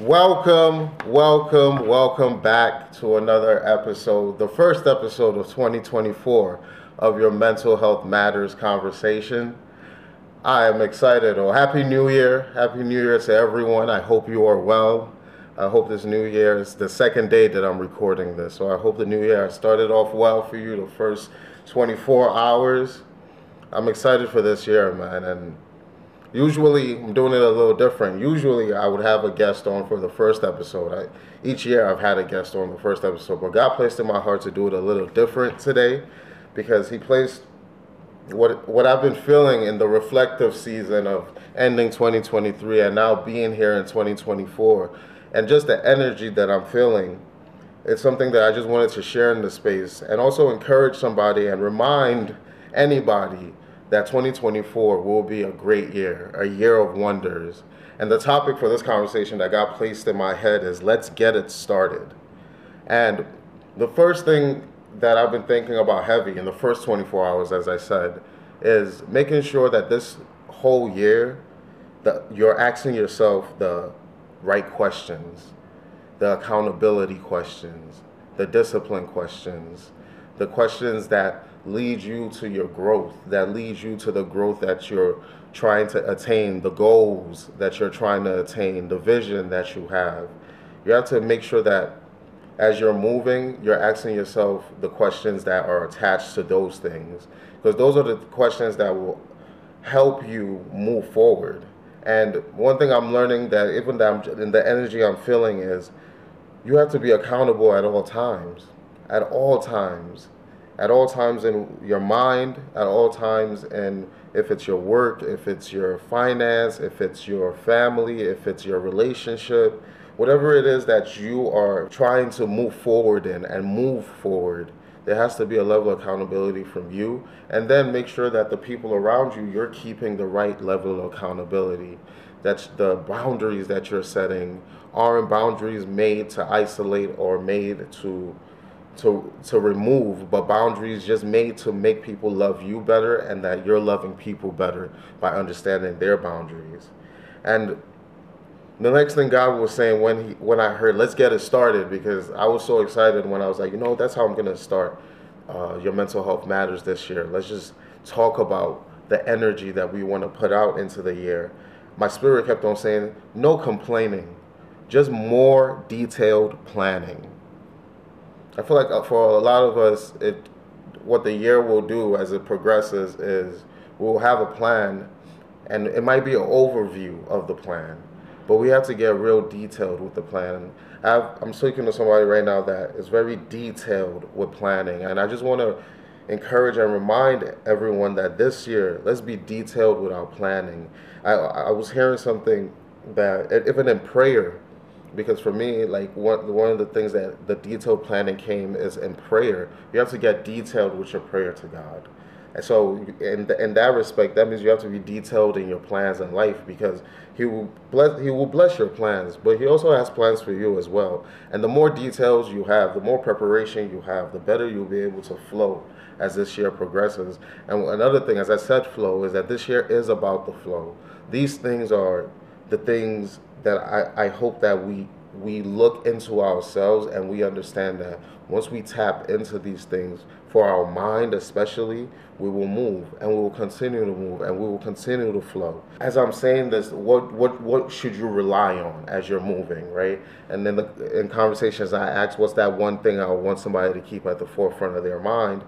Welcome, welcome, welcome back to another episode, the first episode of 2024 of your Mental Health Matters conversation. I am excited. Oh, Happy New Year. Happy New Year to everyone. I hope you are well. I hope this new year is the second day that I'm recording this. So I hope the new year started off well for you, the first 24 hours. I'm excited for this year, man. And Usually, I'm doing it a little different. Usually, I would have a guest on for the first episode. I, each year, I've had a guest on the first episode, but God placed in my heart to do it a little different today because He placed what what I've been feeling in the reflective season of ending 2023 and now being here in 2024, and just the energy that I'm feeling. It's something that I just wanted to share in the space and also encourage somebody and remind anybody that 2024 will be a great year, a year of wonders. And the topic for this conversation that got placed in my head is let's get it started. And the first thing that I've been thinking about heavy in the first 24 hours, as I said, is making sure that this whole year that you're asking yourself the right questions, the accountability questions, the discipline questions, the questions that leads you to your growth, that leads you to the growth that you're trying to attain, the goals that you're trying to attain, the vision that you have. You have to make sure that as you're moving, you're asking yourself the questions that are attached to those things. Because those are the questions that will help you move forward. And one thing I'm learning that even that I'm, in the energy I'm feeling is you have to be accountable at all times. At all times at all times in your mind, at all times and if it's your work, if it's your finance, if it's your family, if it's your relationship, whatever it is that you are trying to move forward in and move forward, there has to be a level of accountability from you. And then make sure that the people around you, you're keeping the right level of accountability. That the boundaries that you're setting aren't boundaries made to isolate or made to to to remove, but boundaries just made to make people love you better and that you're loving people better by understanding their boundaries. And the next thing God was saying when he when I heard let's get it started because I was so excited when I was like, you know, that's how I'm gonna start uh, your mental health matters this year. Let's just talk about the energy that we want to put out into the year. My spirit kept on saying, no complaining, just more detailed planning I feel like uh, for a lot of us, it what the year will do as it progresses is we'll have a plan, and it might be an overview of the plan, but we have to get real detailed with the plan. i am speaking to somebody right now that is very detailed with planning, and I just want to encourage and remind everyone that this year, let's be detailed with our planning. I, I was hearing something that even in prayer, because for me like one one of the things that the detailed planning came is in prayer. You have to get detailed with your prayer to god. And so in, in that respect that means you have to be detailed in your plans in life because he will bless he will bless your plans but he also has plans for you as well. And the more details you have the more preparation you have the better you'll be able to flow as this year progresses. And another thing as i said flow is that this year is about the flow. These things are the things that I, I hope that we we look into ourselves and we understand that once we tap into these things for our mind especially we will move and we will continue to move and we will continue to flow. As i'm saying this what what what should you rely on as you're moving right? And then the, in conversations i ask what's that one thing i want somebody to keep at the forefront of their mind?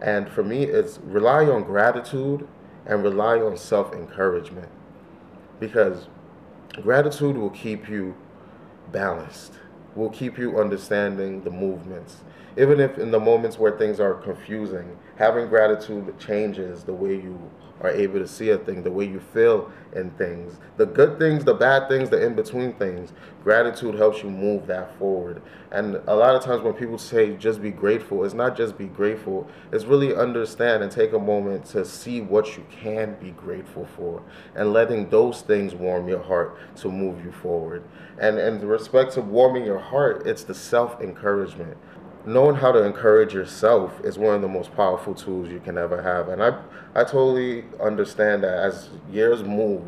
And for me it's rely on gratitude and rely on self-encouragement. Because Gratitude will keep you balanced, will keep you understanding the movements. Even if in the moments where things are confusing, having gratitude changes the way you are able to see a thing, the way you feel in things, the good things, the bad things, the in between things. Gratitude helps you move that forward. And a lot of times when people say just be grateful, it's not just be grateful, it's really understand and take a moment to see what you can be grateful for and letting those things warm your heart to move you forward. And in respect to warming your heart, it's the self encouragement knowing how to encourage yourself is one of the most powerful tools you can ever have. And I, I totally understand that as years move,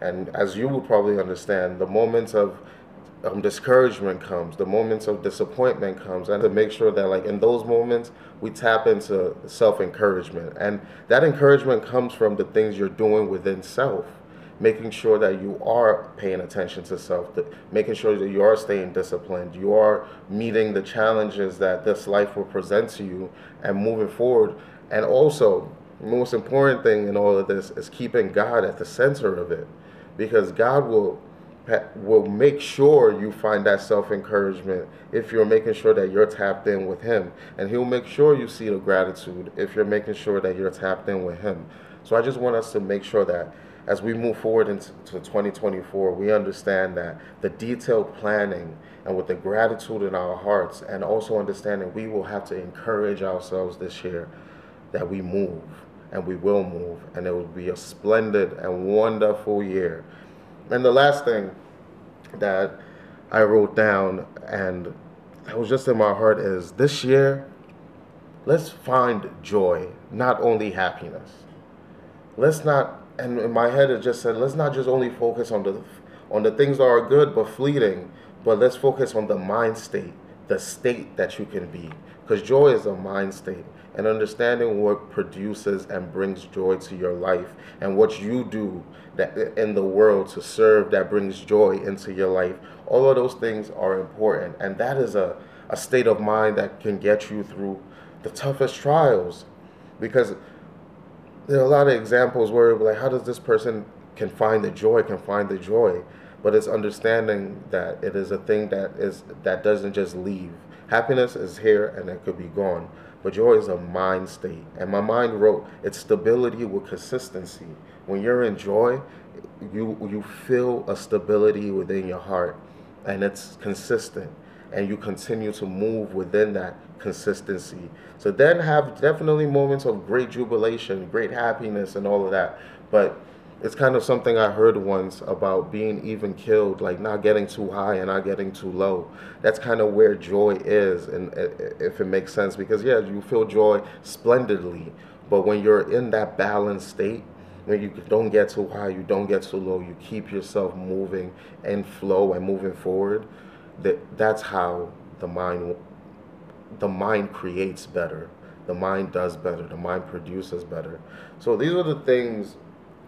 and as you would probably understand, the moments of um, discouragement comes, the moments of disappointment comes, and to make sure that like in those moments we tap into self encouragement, and that encouragement comes from the things you're doing within self, making sure that you are paying attention to self, making sure that you are staying disciplined, you are meeting the challenges that this life will present to you, and moving forward, and also most important thing in all of this is keeping God at the center of it, because God will will make sure you find that self encouragement if you're making sure that you're tapped in with Him. And He'll make sure you see the gratitude if you're making sure that you're tapped in with Him. So I just want us to make sure that as we move forward into 2024, we understand that the detailed planning and with the gratitude in our hearts, and also understanding we will have to encourage ourselves this year that we move and we will move, and it will be a splendid and wonderful year. And the last thing that I wrote down and that was just in my heart is this year, let's find joy, not only happiness. Let's not, and in my head it just said, let's not just only focus on the on the things that are good but fleeting, but let's focus on the mind state, the state that you can be. Because joy is a mind state and understanding what produces and brings joy to your life and what you do that in the world to serve that brings joy into your life all of those things are important and that is a, a state of mind that can get you through the toughest trials because there are a lot of examples where like how does this person can find the joy can find the joy but it's understanding that it is a thing that is that doesn't just leave happiness is here and it could be gone but joy is a mind state. And my mind wrote, it's stability with consistency. When you're in joy, you you feel a stability within your heart and it's consistent and you continue to move within that consistency. So then have definitely moments of great jubilation, great happiness and all of that. But it's kind of something I heard once about being even killed, like not getting too high and not getting too low. That's kind of where joy is, and if it makes sense, because yeah, you feel joy splendidly, but when you're in that balanced state, when you don't get too high, you don't get too low, you keep yourself moving and flow and moving forward. That that's how the mind the mind creates better. The mind does better. The mind produces better. So these are the things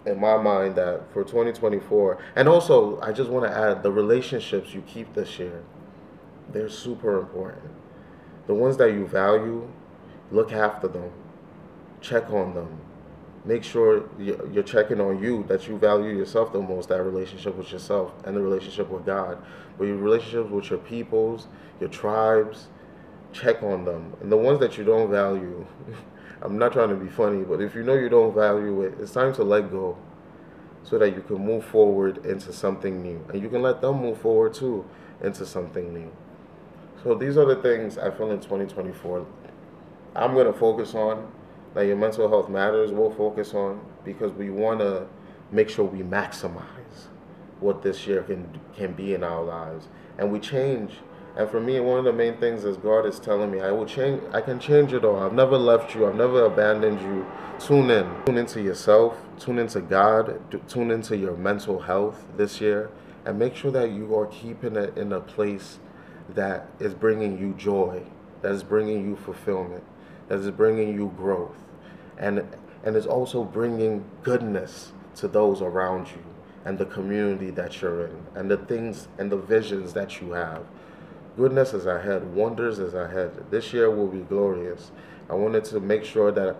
in my mind that for 2024 and also i just want to add the relationships you keep this year they're super important the ones that you value look after them check on them make sure you're checking on you that you value yourself the most that relationship with yourself and the relationship with god but your relationships with your peoples your tribes check on them and the ones that you don't value I'm not trying to be funny, but if you know you don't value it, it's time to let go so that you can move forward into something new. And you can let them move forward too into something new. So these are the things I feel in 2024 I'm going to focus on that your mental health matters. We'll focus on because we want to make sure we maximize what this year can can be in our lives, and we change and for me, one of the main things is God is telling me, I will change, I can change it all. I've never left you. I've never abandoned you. Tune in. Tune into yourself. Tune into God. Tune into your mental health this year. And make sure that you are keeping it in a place that is bringing you joy, that is bringing you fulfillment, that is bringing you growth. And, and is also bringing goodness to those around you and the community that you're in and the things and the visions that you have. Goodness is ahead, wonders is ahead. This year will be glorious. I wanted to make sure that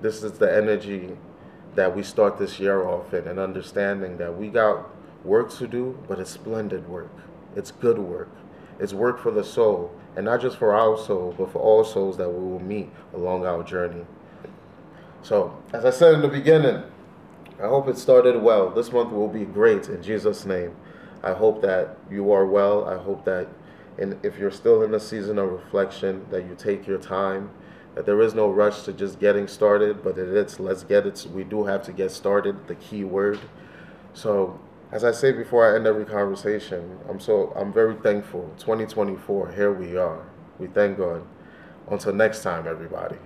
this is the energy that we start this year off in and understanding that we got work to do, but it's splendid work. It's good work. It's work for the soul, and not just for our soul, but for all souls that we will meet along our journey. So, as I said in the beginning, I hope it started well. This month will be great in Jesus' name. I hope that you are well. I hope that and if you're still in a season of reflection, that you take your time, that there is no rush to just getting started, but it is let's get it. We do have to get started, the key word. So, as I say before I end every conversation, I'm so I'm very thankful. 2024, here we are. We thank God. Until next time, everybody.